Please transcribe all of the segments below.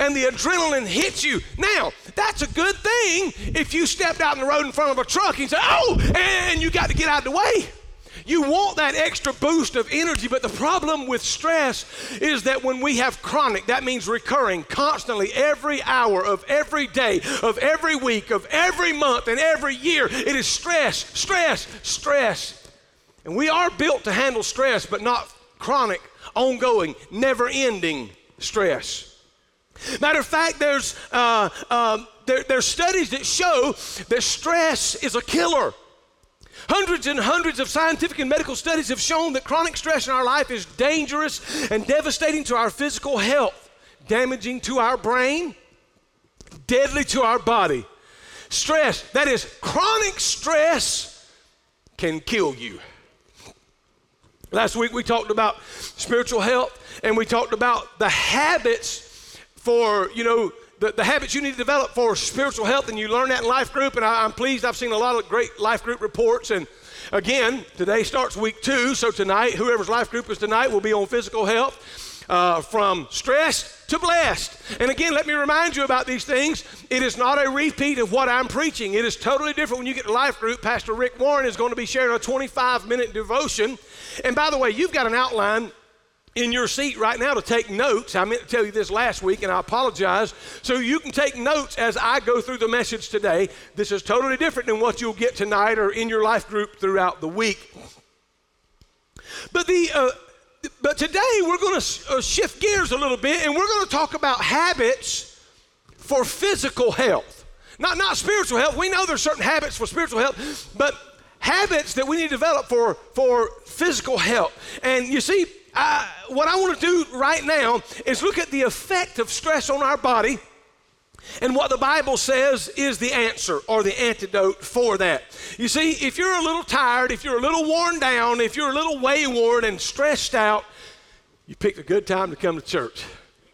and the adrenaline hits you. Now, that's a good thing if you stepped out in the road in front of a truck and said, oh, and you got to get out of the way. You want that extra boost of energy, but the problem with stress is that when we have chronic, that means recurring constantly every hour of every day, of every week, of every month, and every year. It is stress, stress, stress. And we are built to handle stress, but not chronic, ongoing, never ending stress. Matter of fact, there's, uh, uh, there, there's studies that show that stress is a killer. Hundreds and hundreds of scientific and medical studies have shown that chronic stress in our life is dangerous and devastating to our physical health, damaging to our brain, deadly to our body. Stress, that is, chronic stress, can kill you. Last week we talked about spiritual health and we talked about the habits for, you know, the, the habits you need to develop for spiritual health, and you learn that in life group. And I, I'm pleased I've seen a lot of great life group reports. And again, today starts week two, so tonight, whoever's life group is tonight will be on physical health. Uh, from stressed to blessed. And again, let me remind you about these things. It is not a repeat of what I'm preaching. It is totally different when you get to life group. Pastor Rick Warren is going to be sharing a 25 minute devotion. And by the way, you've got an outline in your seat right now to take notes. I meant to tell you this last week, and I apologize. So you can take notes as I go through the message today. This is totally different than what you'll get tonight or in your life group throughout the week. But the uh, but today we're going to uh, shift gears a little bit, and we're going to talk about habits for physical health. Not not spiritual health. We know there's certain habits for spiritual health, but habits that we need to develop for for physical health. And you see, I, what I want to do right now is look at the effect of stress on our body and what the Bible says is the answer or the antidote for that. You see, if you're a little tired, if you're a little worn down, if you're a little wayward and stressed out, you picked a good time to come to church.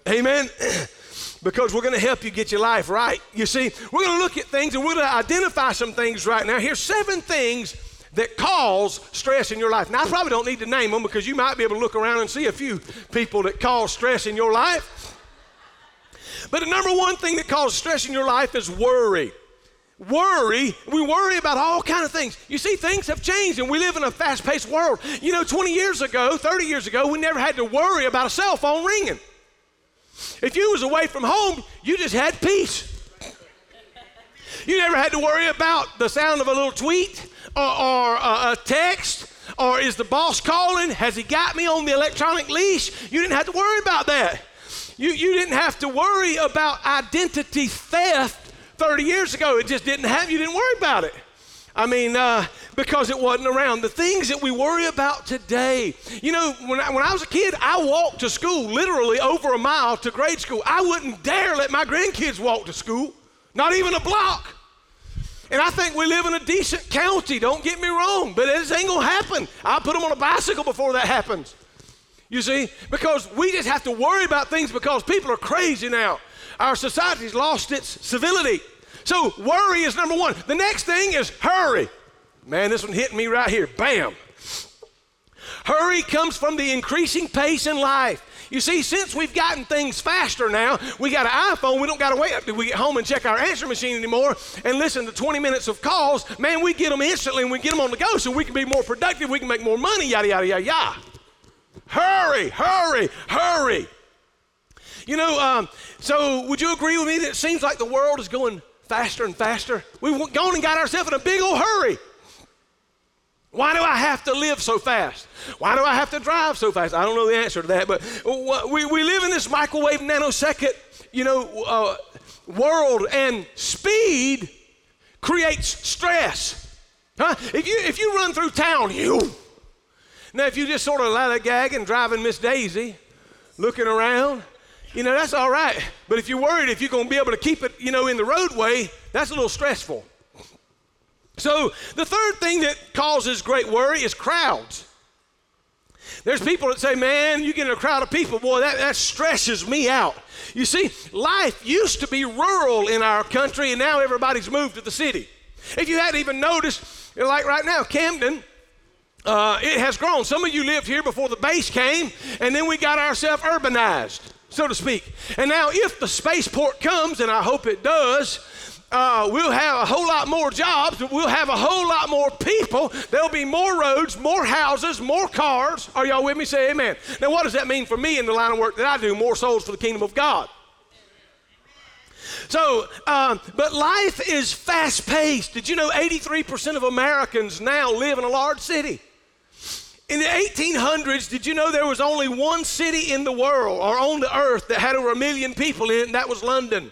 Amen. because we're going to help you get your life right. You see, we're going to look at things and we're going to identify some things right now. Here's seven things that cause stress in your life. Now, I probably don't need to name them because you might be able to look around and see a few people that cause stress in your life. But the number one thing that causes stress in your life is worry. Worry, we worry about all kind of things. You see, things have changed and we live in a fast-paced world. You know, 20 years ago, 30 years ago, we never had to worry about a cell phone ringing. If you was away from home, you just had peace. You never had to worry about the sound of a little tweet or, or a, a text or is the boss calling? Has he got me on the electronic leash? You didn't have to worry about that. You, you didn't have to worry about identity theft 30 years ago. It just didn't have, you didn't worry about it. I mean, uh, because it wasn't around. The things that we worry about today. You know, when I, when I was a kid, I walked to school literally over a mile to grade school. I wouldn't dare let my grandkids walk to school, not even a block. And I think we live in a decent county, don't get me wrong, but this ain't gonna happen. I'll put them on a bicycle before that happens. You see? Because we just have to worry about things because people are crazy now. Our society's lost its civility. So worry is number one. The next thing is hurry. Man, this one hit me right here. Bam. Hurry comes from the increasing pace in life. You see, since we've gotten things faster now, we got an iPhone, we don't got to wait up we get home and check our answer machine anymore and listen to 20 minutes of calls. Man, we get them instantly and we get them on the go so we can be more productive, we can make more money, yada, yada, yada, yada. Hurry, hurry, hurry. You know, um, so would you agree with me that it seems like the world is going faster and faster? We've gone and got ourselves in a big old hurry. Why do I have to live so fast? Why do I have to drive so fast? I don't know the answer to that, but we, we live in this microwave nanosecond, you know, uh, world, and speed creates stress. Huh? If you if you run through town, you. Now, if you just sort of and driving Miss Daisy, looking around, you know that's all right. But if you're worried if you're going to be able to keep it, you know, in the roadway, that's a little stressful. So, the third thing that causes great worry is crowds. There's people that say, man, you get in a crowd of people, boy, that, that stresses me out. You see, life used to be rural in our country, and now everybody's moved to the city. If you hadn't even noticed, like right now, Camden, uh, it has grown. Some of you lived here before the base came, and then we got ourselves urbanized. so to speak. And now, if the spaceport comes, and I hope it does, uh, we'll have a whole lot more jobs, we'll have a whole lot more people, there'll be more roads, more houses, more cars. Are y'all with me? Say amen. Now, what does that mean for me in the line of work that I do? More souls for the kingdom of God. So, um, but life is fast paced. Did you know 83% of Americans now live in a large city? In the 1800s, did you know there was only one city in the world or on the earth that had over a million people in it, and that was London?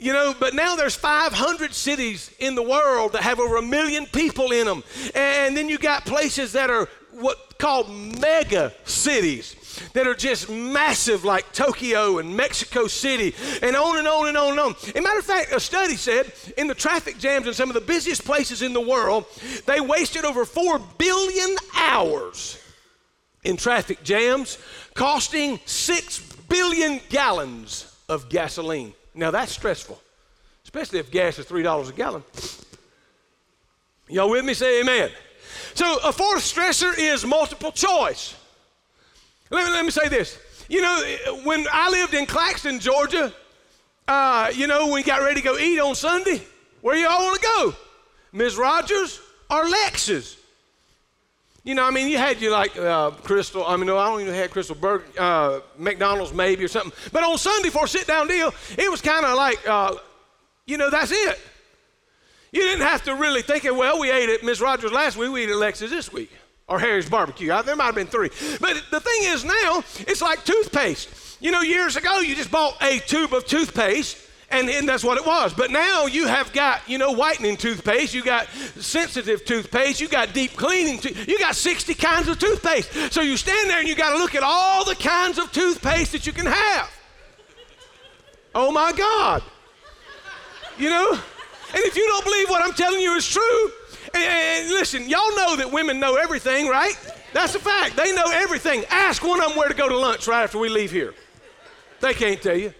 You know, but now there's 500 cities in the world that have over a million people in them. And then you got places that are what called mega cities that are just massive like Tokyo and Mexico City and on and on and on and on. As matter of fact, a study said in the traffic jams in some of the busiest places in the world, they wasted over 4 billion hours in traffic jams, costing 6 billion gallons of gasoline. Now that's stressful, especially if gas is $3 a gallon. Y'all with me? Say amen. So a fourth stressor is multiple choice. Let me, let me say this. You know, when I lived in Claxton, Georgia, uh, you know, we got ready to go eat on Sunday, where y'all want to go? Ms. Rogers or Lexus? You know, I mean, you had you like uh, Krystal. I mean, no, I don't even have Krystal Burger, uh, McDonald's maybe or something. But on Sunday for a sit-down deal, it was kind of like, uh, you know, that's it. You didn't have to really think it. Well, we ate at Miss Rogers last week. We ate at Lexus this week, or Harry's Barbecue. There might have been three. But the thing is now, it's like toothpaste. You know, years ago, you just bought a tube of toothpaste and, and that's what it was. But now you have got, you know, whitening toothpaste, you got sensitive toothpaste, you got deep cleaning, to- you got 60 kinds of toothpaste. So you stand there and you got to look at all the kinds of toothpaste that you can have. Oh my God. You know? And if you don't believe what I'm telling you is true, and, and listen, y'all know that women know everything, right? That's a fact. They know everything. Ask one of them where to go to lunch right after we leave here. They can't tell you.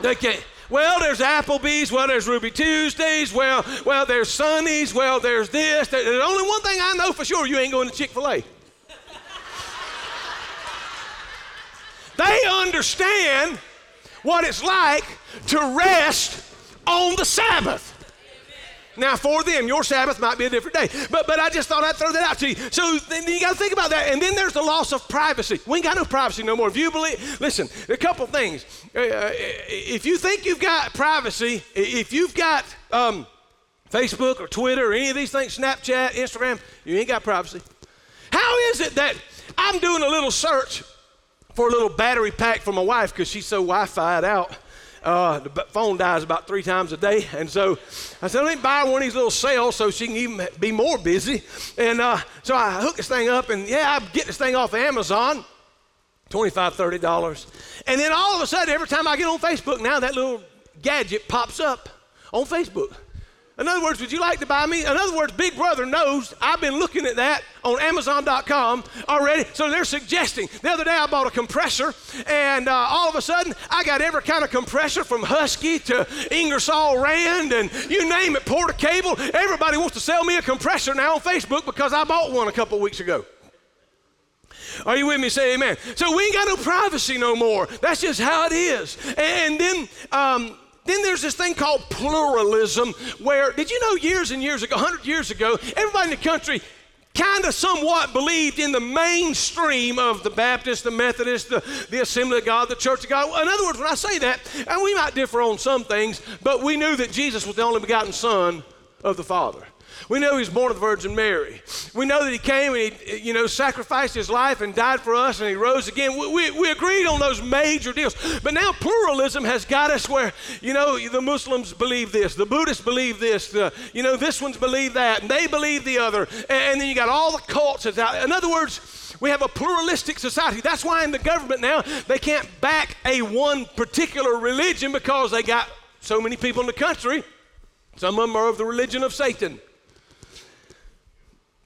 They can't. Well, there's Applebee's. Well, there's Ruby Tuesdays. Well, well, there's Sonny's. Well, there's this. There's only one thing I know for sure: you ain't going to Chick Fil A. they understand what it's like to rest on the Sabbath. Now, for them, your Sabbath might be a different day. But, but I just thought I'd throw that out to you. So then you got to think about that. And then there's the loss of privacy. We ain't got no privacy no more. If you believe, listen, a couple things. Uh, uh, if you think you've got privacy, if you've got um, Facebook or Twitter or any of these things, Snapchat, Instagram, you ain't got privacy. How is it that I'm doing a little search for a little battery pack for my wife because she's so Wi Fi'd out? Uh, the phone dies about three times a day. And so I said, let me buy one of these little cells so she can even be more busy. And uh, so I hook this thing up, and yeah, I get this thing off of Amazon. $25, $30. And then all of a sudden, every time I get on Facebook now, that little gadget pops up on Facebook. In other words, would you like to buy me? In other words, Big Brother knows I've been looking at that on Amazon.com already. So they're suggesting. The other day I bought a compressor, and uh, all of a sudden I got every kind of compressor from Husky to Ingersoll Rand and you name it, Porter Cable. Everybody wants to sell me a compressor now on Facebook because I bought one a couple weeks ago. Are you with me? Say amen. So we ain't got no privacy no more. That's just how it is. And then, um, then there's this thing called pluralism where, did you know years and years ago, 100 years ago, everybody in the country kind of somewhat believed in the mainstream of the Baptist, the Methodist, the, the Assembly of God, the Church of God. In other words, when I say that, and we might differ on some things, but we knew that Jesus was the only begotten Son of the Father. We know he was born of the Virgin Mary. We know that he came and he, you know, sacrificed his life and died for us and he rose again. We, we, we, agreed on those major deals. But now pluralism has got us where, you know, the Muslims believe this, the Buddhists believe this, the, you know, this one's believe that, and they believe the other. And, and then you got all the cults out. In other words, we have a pluralistic society. That's why in the government now they can't back a one particular religion because they got so many people in the country. Some of them are of the religion of Satan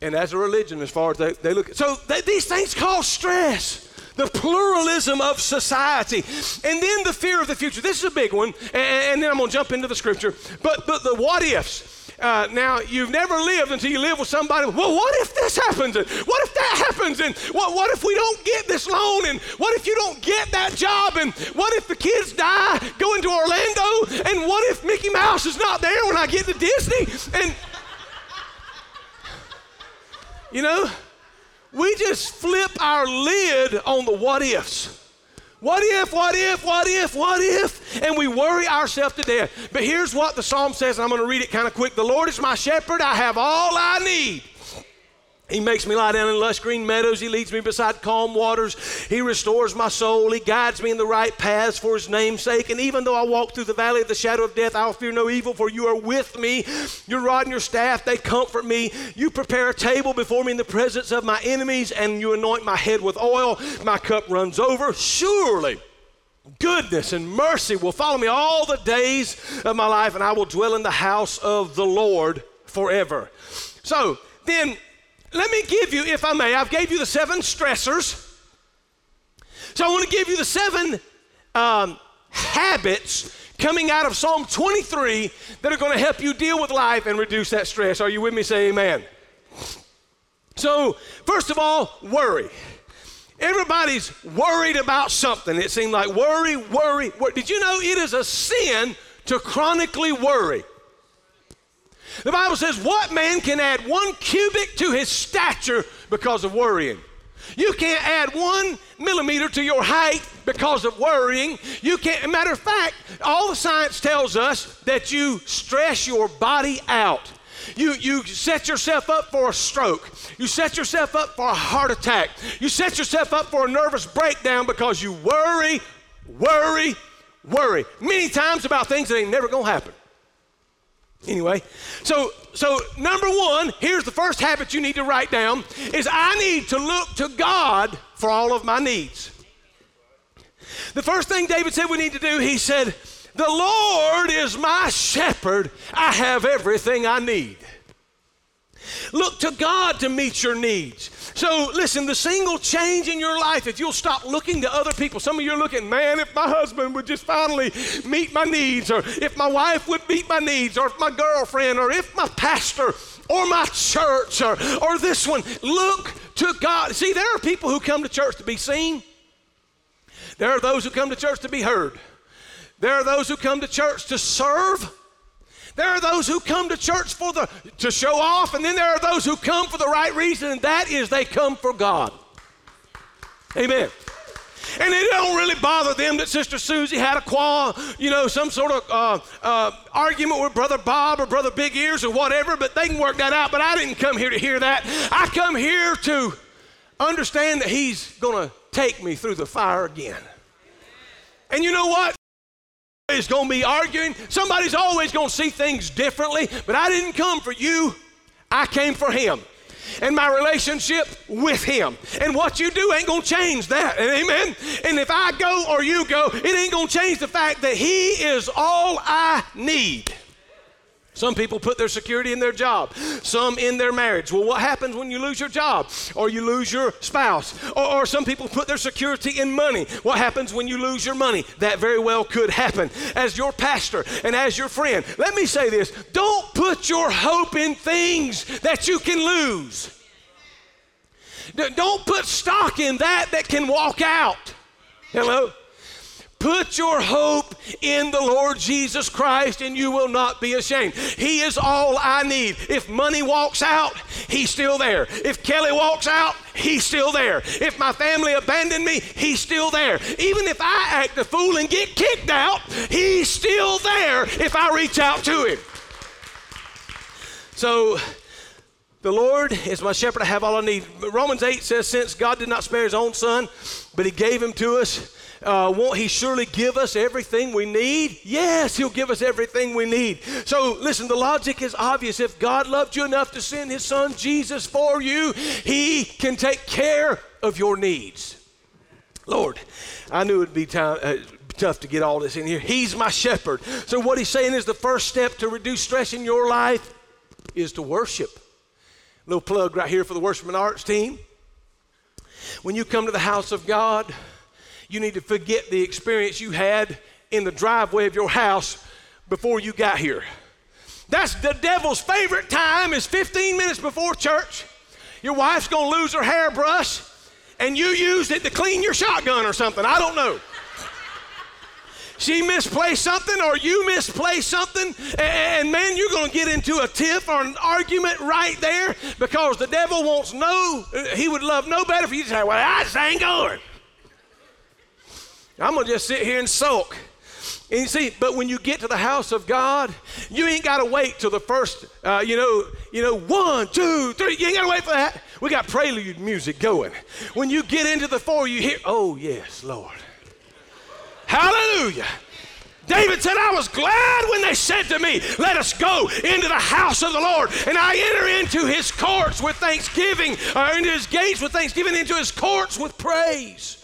and as a religion as far as they, they look. So they, these things cause stress. The pluralism of society. And then the fear of the future. This is a big one. And, and then I'm going to jump into the scripture. But, but the what ifs. uh, now you've never lived until you live with somebody. Well, what if this happens? And what if that happens? And what, what if we don't get this loan? And what if you don't get that job? And what if the kids die going to Orlando? And what if Mickey Mouse is not there when I get to Disney? And you know, we just flip our lid on the what ifs. What if, what if, what if, what if? And we worry ourselves to death. But here's what the psalm says, and I'm going to read it kind of quick. The Lord is my shepherd, I have all I need. He makes me lie down in lush green meadows. He leads me beside calm waters. He restores my soul. He guides me in the right paths for his name's sake. And even though I walk through the valley of the shadow of death, I'll fear no evil, for you are with me. Your rod and your staff, they comfort me. You prepare a table before me in the presence of my enemies, and you anoint my head with oil. My cup runs over. Surely goodness and mercy will follow me all the days of my life, and I will dwell in the house of the Lord forever. So then, let me give you, if I may, I've gave you the seven stressors. So I want to give you the seven um, habits coming out of Psalm 23 that are going to help you deal with life and reduce that stress. Are you with me? Say amen. So, first of all, worry. Everybody's worried about something. It seems like worry, worry, worry. Did you know it is a sin to chronically worry? The Bible says, What man can add one cubit to his stature because of worrying? You can't add one millimeter to your height because of worrying. You can't, matter of fact, all the science tells us that you stress your body out. You, you set yourself up for a stroke. You set yourself up for a heart attack. You set yourself up for a nervous breakdown because you worry, worry, worry. Many times about things that ain't never gonna happen. Anyway, so so number one, here's the first habit you need to write down is I need to look to God for all of my needs. The first thing David said we need to do, he said, "The Lord is my shepherd; I have everything I need." Look to God to meet your needs. So, listen, the single change in your life, if you'll stop looking to other people, some of you are looking, man, if my husband would just finally meet my needs, or if my wife would meet my needs, or if my girlfriend, or if my pastor, or my church, or, or this one, look to God. See, there are people who come to church to be seen, there are those who come to church to be heard, there are those who come to church to serve. There are those who come to church for the to show off, and then there are those who come for the right reason, and that is they come for God. Amen. And it don't really bother them that Sister Susie had a quarrel, you know, some sort of uh, uh, argument with Brother Bob or Brother Big Ears or whatever, but they can work that out. But I didn't come here to hear that. I come here to understand that He's going to take me through the fire again. And you know what? Is going to be arguing. Somebody's always going to see things differently, but I didn't come for you. I came for him and my relationship with him. And what you do ain't going to change that. Amen. And if I go or you go, it ain't going to change the fact that he is all I need. Some people put their security in their job, some in their marriage. Well, what happens when you lose your job or you lose your spouse? Or, or, some people put their security in money. What happens when you lose your money? That very well could happen. As your pastor and as your friend, let me say this don't put your hope in things that you can lose. Don't put stock in that that can walk out. Hello? Put your hope in the Lord Jesus Christ and you will not be ashamed. He is all I need. If money walks out, He's still there. If Kelly walks out, He's still there. If my family abandoned me, He's still there. Even if I act a fool and get kicked out, He's still there if I reach out to Him. So, the Lord is my shepherd, I have all I need. Romans 8 says, Since God did not spare his own son, but he gave him to us, uh, won't He surely give us everything we need? Yes, He'll give us everything we need. So listen, the logic is obvious. If God loved you enough to send His Son Jesus for you, He can take care of your needs. Lord, I knew it'd be time. Uh, tough to get all this in here. He's my shepherd. So, what he's saying is the first step to reduce stress in your life is to worship. Little plug right here for the worship and arts team. When you come to the house of God, you need to forget the experience you had in the driveway of your house before you got here. That's the devil's favorite time is 15 minutes before church. Your wife's going to lose her hairbrush and you used it to clean your shotgun or something. I don't know. She misplaced something or you misplaced something, and man, you're going to get into a tiff or an argument right there because the devil wants no, he would love no better for you to say, Well, I just ain't going. I'm going to just sit here and sulk. And you see, but when you get to the house of God, you ain't got to wait till the first, uh, you know, you know, one, two, three. You ain't got to wait for that. We got prelude music going. When you get into the four, you hear, oh yes, Lord. Hallelujah. David said, I was glad when they said to me, Let us go into the house of the Lord. And I enter into his courts with thanksgiving, or into his gates with thanksgiving, into his courts with praise.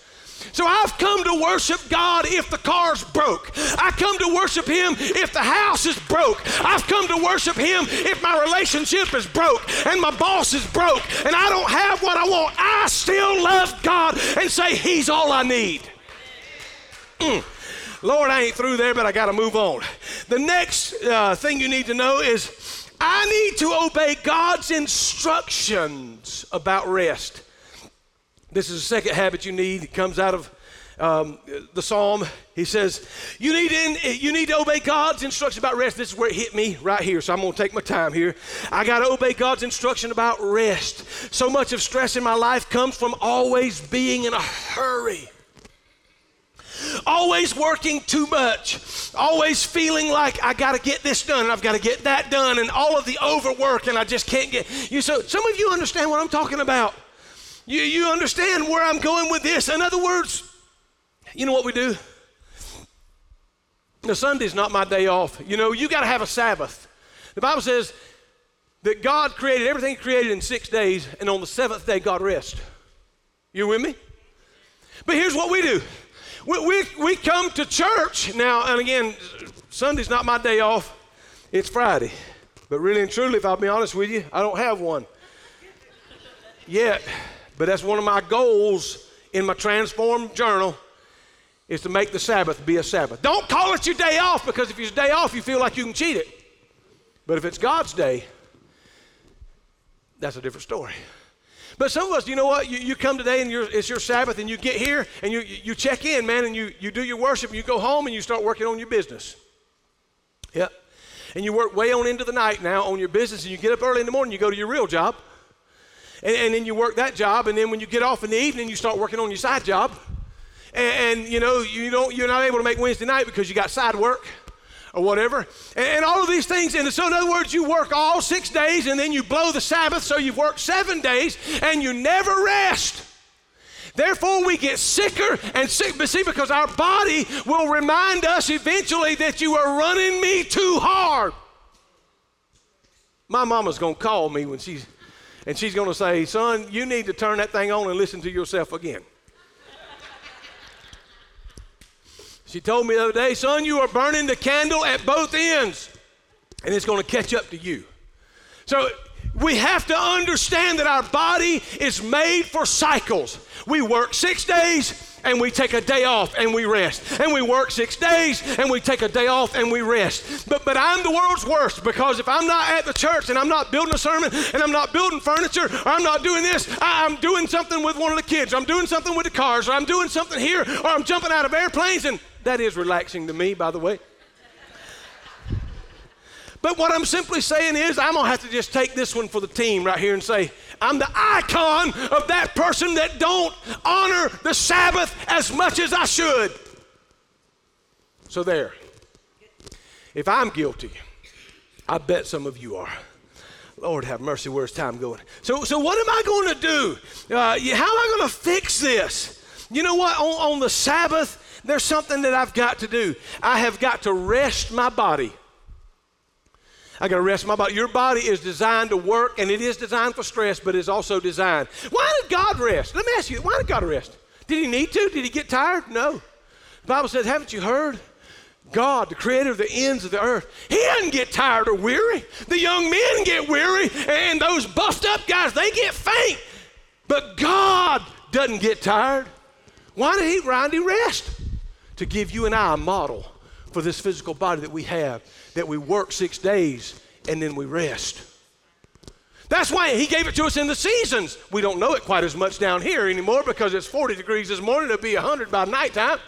So I've come to worship God if the car's broke. I come to worship Him if the house is broke. I've come to worship Him if my relationship is broke and my boss is broke and I don't have what I want. I still love God and say He's all I need. Mm. Lord, I ain't through there, but I got to move on. The next uh, thing you need to know is I need to obey God's instructions about rest. This is the second habit you need. It comes out of um, the psalm. He says, you need, in, you need to obey God's instruction about rest. This is where it hit me right here, so I'm going to take my time here. I got to obey God's instruction about rest. So much of stress in my life comes from always being in a hurry. Always working too much, always feeling like I got to get this done and I've got to get that done, and all of the overwork, and I just can't get you. So, some of you understand what I'm talking about. You, you understand where I'm going with this. In other words, you know what we do? The Sunday's not my day off. You know, you got to have a Sabbath. The Bible says that God created everything created in six days, and on the seventh day, God rest. You with me? But here's what we do we, we, we come to church now, and again, Sunday's not my day off, it's Friday. But really and truly, if I'll be honest with you, I don't have one yet. But that's one of my goals in my transformed journal is to make the Sabbath be a Sabbath. Don't call it your day off because if it's day off, you feel like you can cheat it. But if it's God's day, that's a different story. But some of us, you know what? You, you come today and it's your Sabbath and you get here and you, you check in, man, and you, you do your worship and you go home and you start working on your business. Yep. And you work way on into the night now on your business and you get up early in the morning, you go to your real job. And, and, then you work that job, and then when you get off in the evening, you start working on your side job. And, and you know, you don't, you're not able to make Wednesday night because you got side work or whatever. And, and, all of these things. And so, in other words, you work all six days and then you blow the Sabbath, so you've worked seven days and you never rest. Therefore, we get sicker and sick. But see, because our body will remind us eventually that you are running me too hard. My mama's going to call me when she's and she's going to say, Son, you need to turn that thing on and listen to yourself again. she told me the other day, Son, you are burning the candle at both ends, and it's going to catch up to you. So we have to understand that our body is made for cycles. We work six days and we take a day off and we rest. And we work six days and we take a day off and we rest. But, but I'm the world's worst because if I'm not at the church and I'm not building a sermon and I'm not building furniture or I'm not doing this, I, I'm doing something with one of the kids, I'm doing something with the cars, or I'm doing something here, or I'm jumping out of airplanes. And that is relaxing to me, by the way. But what I'm simply saying is, I'm going to have to just take this one for the team right here and say, I'm the icon of that person that don't honor the Sabbath as much as I should. So there. If I'm guilty, I bet some of you are. Lord have mercy, where's time going? So, so what am I going to do? Uh, how am I going to fix this? You know what? On, on the Sabbath, there's something that I've got to do. I have got to rest my body. I got to rest my body. Your body is designed to work, and it is designed for stress, but it's also designed. Why did God rest? Let me ask you, why did God rest? Did he need to? Did he get tired? No. The Bible says, haven't you heard? God, the creator of the ends of the earth, he doesn't get tired or weary. The young men get weary, and those buffed up guys, they get faint. But God doesn't get tired. Why did he, he rest? To give you and I a model for this physical body that we have, that we work six days and then we rest. That's why he gave it to us in the seasons. We don't know it quite as much down here anymore because it's 40 degrees this morning. It'll be 100 by nighttime.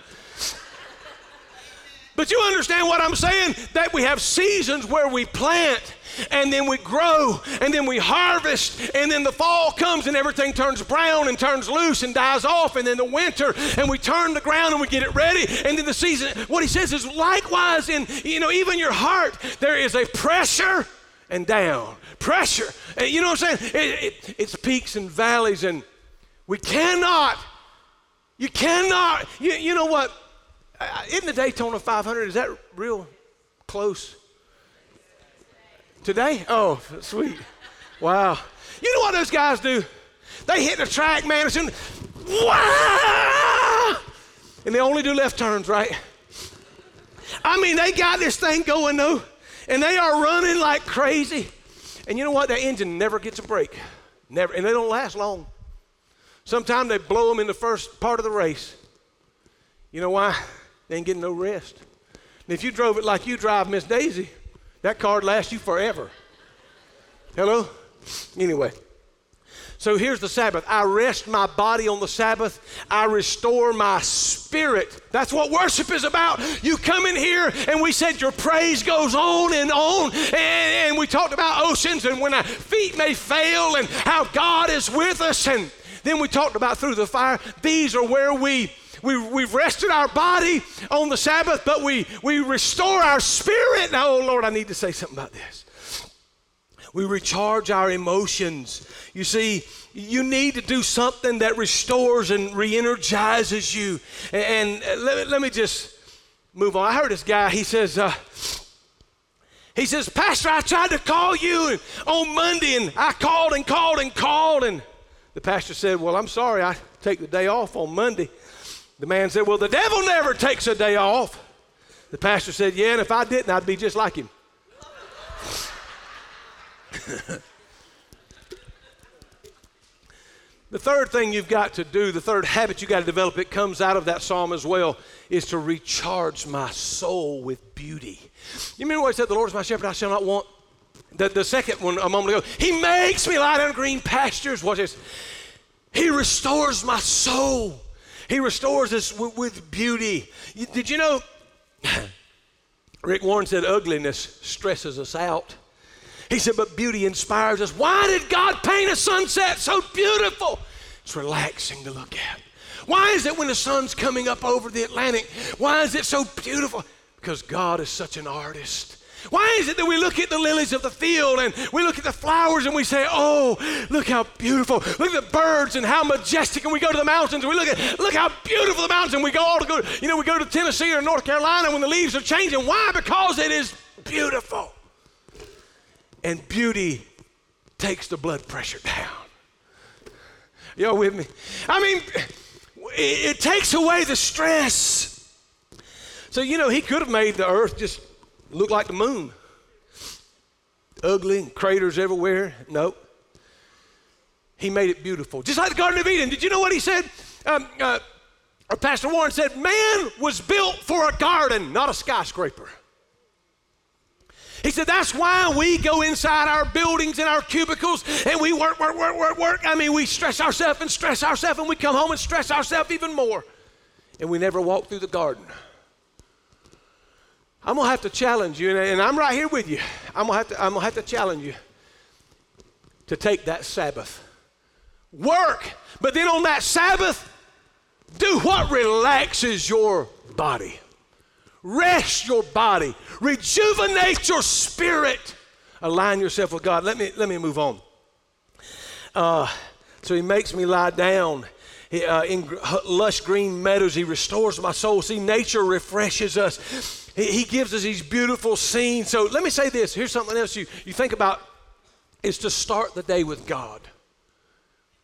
But you understand what I'm saying? That we have seasons where we plant and then we grow and then we harvest and then the fall comes and everything turns brown and turns loose and dies off and then the winter and we turn the ground and we get it ready and then the season what he says is likewise in you know even your heart there is a pressure and down. Pressure. You know what i'm saying? It, it, it's peaks and valleys and we cannot you cannot you, you know what isn't the daytona 500 is that real close Today? Oh, sweet. Wow. You know what those guys do? They hit the track, man, and soon, wow! And they only do left turns, right? I mean, they got this thing going though, and they are running like crazy. And you know what? That engine never gets a break. Never, and they don't last long. Sometimes they blow them in the first part of the race. You know why? They ain't getting no rest. And if you drove it like you drive Miss Daisy, that card lasts you forever. Hello? Anyway. So here's the Sabbath. I rest my body on the Sabbath. I restore my spirit. That's what worship is about. You come in here and we said your praise goes on and on. And, and we talked about oceans and when our feet may fail and how God is with us. And then we talked about through the fire. These are where we we, we've rested our body on the Sabbath, but we, we restore our spirit. Now, oh Lord, I need to say something about this. We recharge our emotions. You see, you need to do something that restores and re energizes you. And, and let, let, me just move on. I heard this guy, he says, uh, he says, Pastor, I tried to call you on Monday and I called and called and called. And the pastor said, Well, I'm sorry, I take the day off on Monday. The man said, Well, the devil never takes a day off. The pastor said, Yeah, and if I didn't, I'd be just like him. the third thing you've got to do, the third habit you've got to develop, it comes out of that psalm as well, is to recharge my soul with beauty. You remember what he said, The Lord is my shepherd, I shall not want. The, the second one a moment ago, He makes me lie down in green pastures. Watch this. He restores my soul. He restores us with, with beauty. You, did you know? Rick Warren said ugliness stresses us out. He said, but beauty inspires us. Why did God paint a sunset so beautiful? It's relaxing to look at. Why is it when the sun's coming up over the Atlantic? Why is it so beautiful? Because God is such an artist. Why is it that we look at the lilies of the field and we look at the flowers and we say, oh, look how beautiful. Look at the birds and how majestic. And we go to the mountains and we look at, look how beautiful the mountains. We go all to go, you know, we go to Tennessee or North Carolina when the leaves are changing. Why? Because it is beautiful. And beauty takes the blood pressure down. Y'all with me? I mean, it, it takes away the stress. So, you know, he could have made the earth just look like the moon. Ugly, craters everywhere. Nope. He made it beautiful. Just like the Garden of Eden. Did you know what he said? Um, uh, Pastor Warren said, Man was built for a garden, not a skyscraper. He said, That's why we go inside our buildings and our cubicles and we work, work, work, work, work. I mean, we stress ourselves and stress ourselves and we come home and stress ourselves even more. And we never walk through the garden. I'm gonna have to challenge you, and I'm right here with you. I'm have to, have to challenge you to take that Sabbath. Work, but then on that Sabbath, do what relaxes your body. Rest your body. Rejuvenate your spirit. Align yourself with God. Let me, let me move on. Uh, so he makes me lie down uh, in lush green meadows. He restores my soul. See, nature refreshes us. He, gives us these beautiful scenes. So let me say this. Here's something else you, you think about is to start the day with God.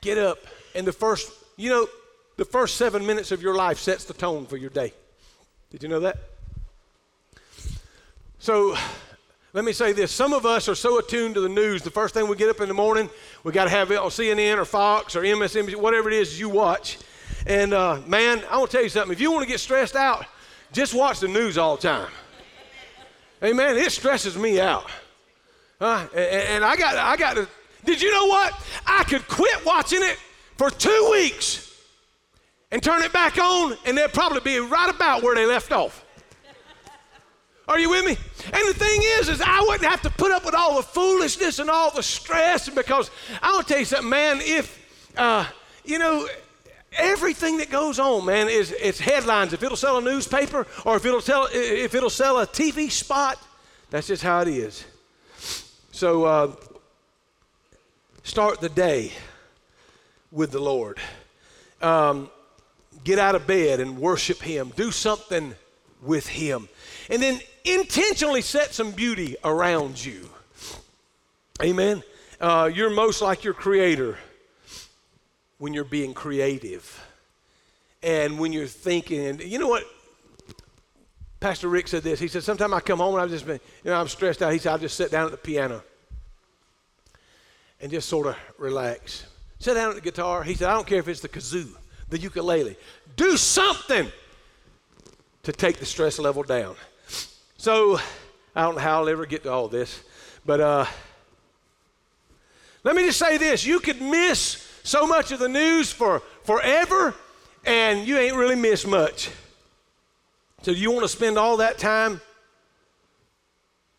Get up, and the first, you know, the first seven minutes of your life sets the tone for your day. Did you know that? So let me say this. Some of us are so attuned to the news, the first thing we get up in the morning, we got to have it on CNN or Fox or MSNBC, whatever it is you watch. And uh, man, I want to tell you something. If you want to get stressed out, just watch the news all the time. Hey, Amen. It stresses me out. Uh, and, and I got, I got to. Did you know what? I could quit watching it for two weeks and turn it back on, and they'll probably be right about where they left off. Are you with me? And the thing is, is I wouldn't have to put up with all the foolishness and all the stress because I want to tell you something, man. If uh, you know everything that goes on, man, is it's headlines. If it'll sell a newspaper or if it'll sell if it'll sell a TV spot, that's just how it is. So uh, start the day with the Lord. Um, get out of bed and worship Him. Do something with Him. And then intentionally set some beauty around you. Amen. Uh, you're most like your Creator when you're being creative and when you're thinking. You know what? Pastor Rick said this. He said, Sometimes I come home and I've just been, you know, I'm stressed out. He said, I'll just sit down at the piano and just sort of relax. Sit down at the guitar. He said, I don't care if it's the kazoo, the ukulele. Do something to take the stress level down. So, I don't know how I'll ever get to all this, but uh, let me just say this you could miss so much of the news for forever, and you ain't really missed much. So, you want to spend all that time?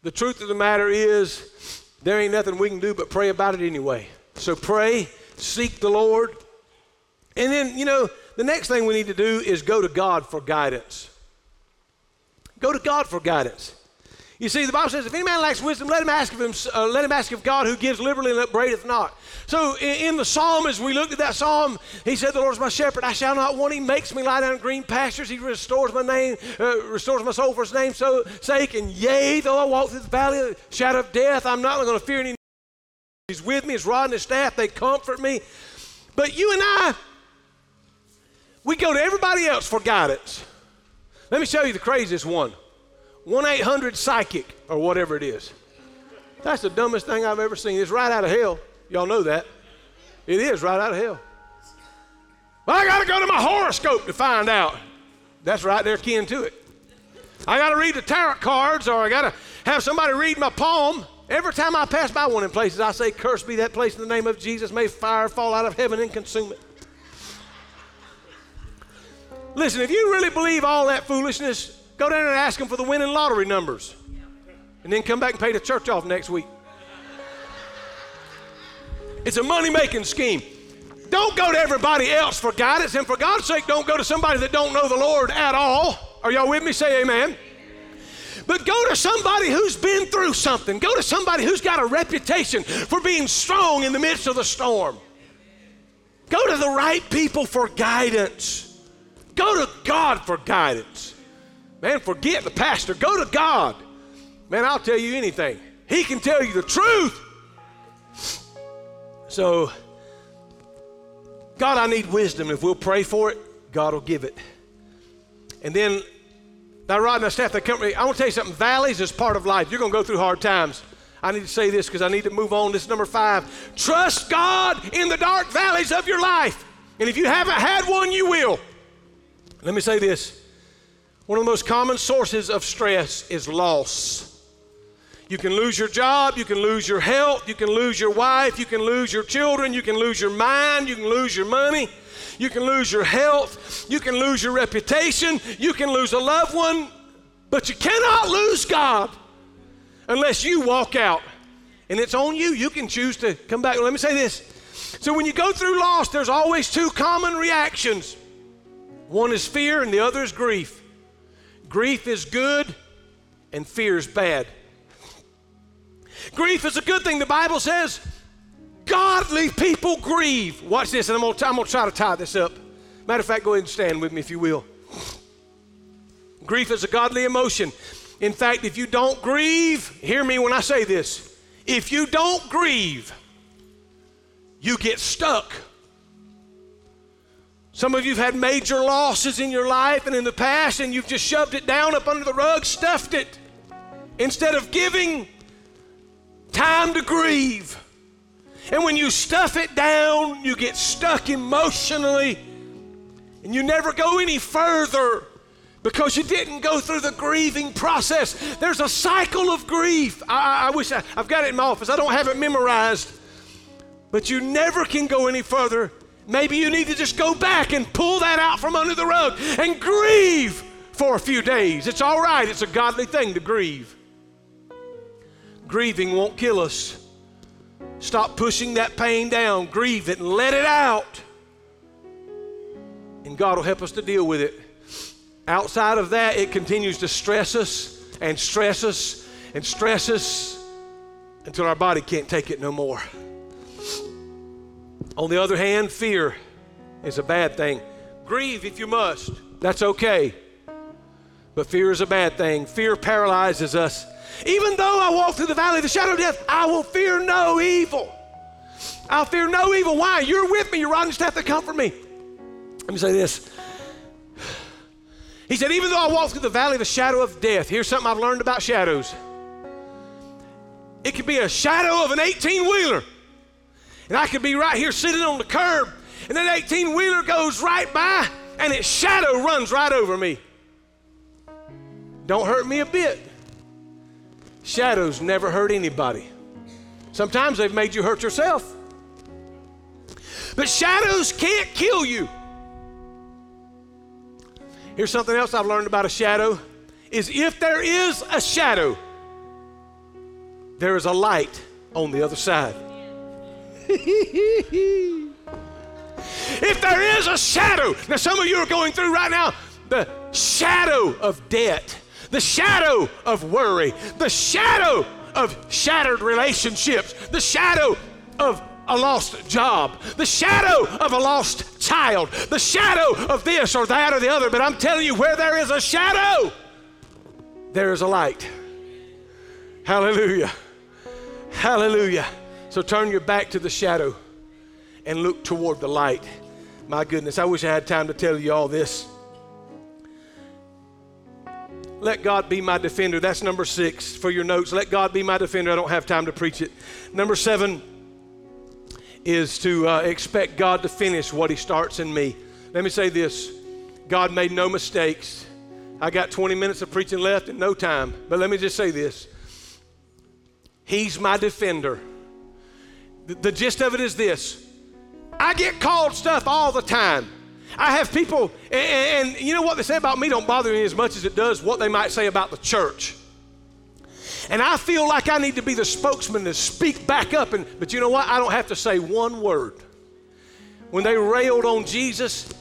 The truth of the matter is, there ain't nothing we can do but pray about it anyway. So, pray, seek the Lord, and then, you know, the next thing we need to do is go to God for guidance. Go to God for guidance. You see, the Bible says, if any man lacks wisdom, let him ask of him, uh, let him ask of God who gives liberally and upbraideth not. So in, in, the psalm, as we looked at that psalm, he said, The Lord is my shepherd, I shall not want. He makes me lie down in green pastures. He restores my name, uh, restores my soul for his name's so, sake. And yea, though I walk through the valley of the shadow of death, I'm not going to fear any. He's with me, his rod and his staff, they comfort me. But you and I, we go to everybody else for guidance. Let me show you the craziest one 1 800 psychic or whatever it is. That's the dumbest thing I've ever seen. It's right out of hell. Y'all know that. It is right out of hell. Well, I got to go to my horoscope to find out. That's right there, kin to it. I got to read the tarot cards or I got to have somebody read my palm. Every time I pass by one of places, I say, Cursed be that place in the name of Jesus. May fire fall out of heaven and consume it. Listen, if you really believe all that foolishness, go down and ask them for the winning lottery numbers. And then come back and pay the church off next week. It's a money making scheme. Don't go to everybody else for guidance, and for God's sake, don't go to somebody that don't know the Lord at all. Are y'all with me? Say amen. But go to somebody who's been through something. Go to somebody who's got a reputation for being strong in the midst of the storm. Go to the right people for guidance. Go to God for guidance. Man, forget the pastor. Go to God. Man, I'll tell you anything. He can tell you the truth. So, God, I need wisdom. If we'll pray for it, God will give it. And then, that rod and that staff, that company, I want to tell you something. Valleys is part of life. You're going to go through hard times. I need to say this because I need to move on. This is number five. Trust God in the dark valleys of your life. And if you haven't had one, you will. Let me say this one of the most common sources of stress is loss. You can lose your job, you can lose your health, you can lose your wife, you can lose your children, you can lose your mind, you can lose your money, you can lose your health, you can lose your reputation, you can lose a loved one, but you cannot lose God unless you walk out. And it's on you. You can choose to come back. Let me say this. So when you go through loss, there's always two common reactions. One is fear and the other is grief. Grief is good and fear is bad. Grief is a good thing. The Bible says godly people grieve. Watch this, and I'm I'm gonna try to tie this up. Matter of fact, go ahead and stand with me if you will. Grief is a godly emotion. In fact, if you don't grieve, hear me when I say this. If you don't grieve, you get stuck. Some of you have had major losses in your life and in the past, and you've just shoved it down up under the rug, stuffed it. Instead of giving time to grieve. And when you stuff it down, you get stuck emotionally, and you never go any further because you didn't go through the grieving process. There's a cycle of grief. I, I wish I, I've got it in my office. I don't have it memorized. But you never can go any further. Maybe you need to just go back and pull that out from under the rug and grieve for a few days. It's all right, it's a godly thing to grieve. Grieving won't kill us. Stop pushing that pain down, grieve it, and let it out. And God will help us to deal with it. Outside of that, it continues to stress us and stress us and stress us until our body can't take it no more. On the other hand, fear is a bad thing. Grieve if you must, that's okay. But fear is a bad thing. Fear paralyzes us. Even though I walk through the valley of the shadow of death, I will fear no evil. I'll fear no evil. Why? You're with me. You're riding staff to comfort me. Let me say this he said, Even though I walk through the valley of the shadow of death, here's something I've learned about shadows. It could be a shadow of an 18 wheeler. And I could be right here sitting on the curb, and that 18 wheeler goes right by, and its shadow runs right over me. Don't hurt me a bit. Shadows never hurt anybody. Sometimes they've made you hurt yourself. But shadows can't kill you. Here's something else I've learned about a shadow is if there is a shadow, there is a light on the other side. If there is a shadow, now some of you are going through right now the shadow of debt, the shadow of worry, the shadow of shattered relationships, the shadow of a lost job, the shadow of a lost child, the shadow of this or that or the other. But I'm telling you, where there is a shadow, there is a light. Hallelujah. Hallelujah. So turn your back to the shadow and look toward the light. My goodness, I wish I had time to tell you all this. Let God be my defender. That's number six for your notes. Let God be my defender. I don't have time to preach it. Number seven, is to uh, expect God to finish what He starts in me. Let me say this God made no mistakes. I got 20 minutes of preaching left and no time, but let me just say this He's my defender. The, gist of it is this I get called stuff all the time. I have people, and, and, you know what they say about me don't bother me as much as it does what they might say about the church. And I feel like I need to be the spokesman to speak back up. And, but you know what? I don't have to say one word. When they railed on Jesus,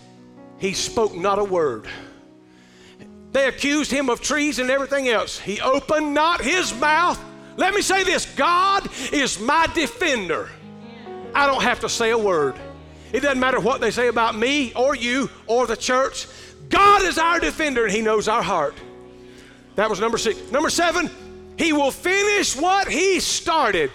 he spoke not a word. They accused him of treason and everything else. He opened not his mouth. Let me say this God is my defender. I don't have to say a word. It doesn't matter what they say about me or you or the church. God is our defender and he knows our heart. That was number six. Number seven, he will finish what He started.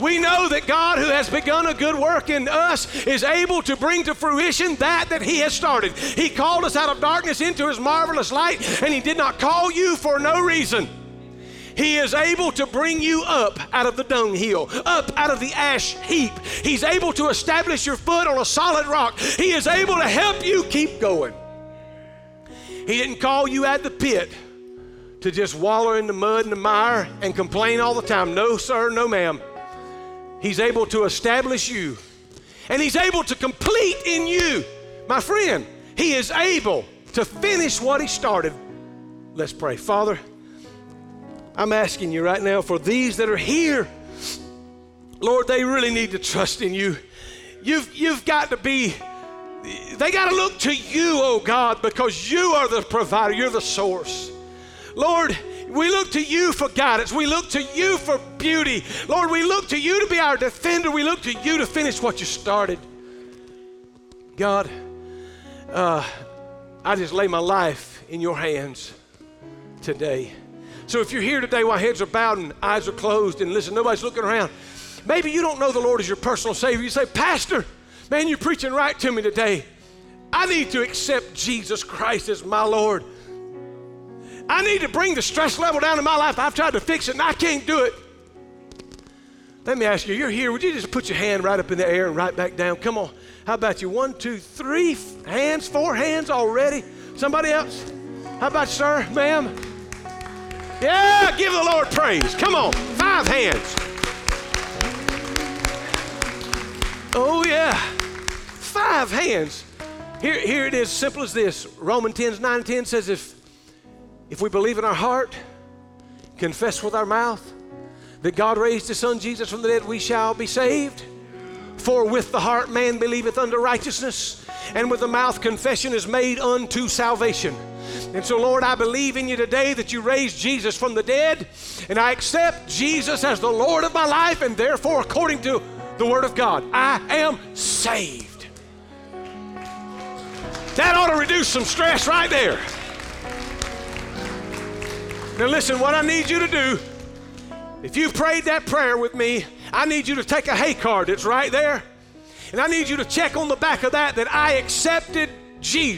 We know that God, who has begun a good work in us, is able to bring to fruition that that He has started. He called us out of darkness into His marvelous light, and He did not call you for no reason. He is able to bring you up out of the dunghill, up out of the ash heap. He's able to establish your foot on a solid rock. He is able to help you keep going. He didn't call you at the pit to just wallow in the mud and the mire and complain all the time. No, sir, no, ma'am. He's able to establish you, and He's able to complete in you. My friend, He is able to finish what He started. Let's pray. Father, I'm asking you right now for these that are here. Lord, they really need to trust in you. You've, you've got to be they got to look to you, oh God, because you are the provider, you're the source. Lord, we look to you for guidance. We look to you for beauty. Lord, we look to you to be our defender. We look to you to finish what you started. God, uh, I just lay my life in your hands today. So if you're here today while heads are bowed and eyes are closed and listen, nobody's looking around, maybe you don't know the Lord as your personal Savior. You say, Pastor, Man, you're preaching right to me today. I need to accept Jesus Christ as my Lord. I need to bring the stress level down in my life. I've tried to fix it and I can't do it. Let me ask you, you're here. Would you just put your hand right up in the air and right back down? Come on. How about you? One, two, three hands, four hands already. Somebody else? How about sir, ma'am? Yeah, give the Lord praise. Come on, five hands. Oh, yeah, five hands. Here, here it is, simple as this. Romans 10, 9 and 10 says, if, if we believe in our heart, confess with our mouth that God raised his son Jesus from the dead, we shall be saved. For with the heart man believeth unto righteousness, and with the mouth confession is made unto salvation. And so, Lord, I believe in you today that you raised Jesus from the dead, and I accept Jesus as the Lord of my life, and therefore, according to the Word of God, I am saved. That ought to reduce some stress right there. Now, listen, what I need you to do, if you've prayed that prayer with me, I need you to take a hay card that's right there, and I need you to check on the back of that that I accepted Jesus.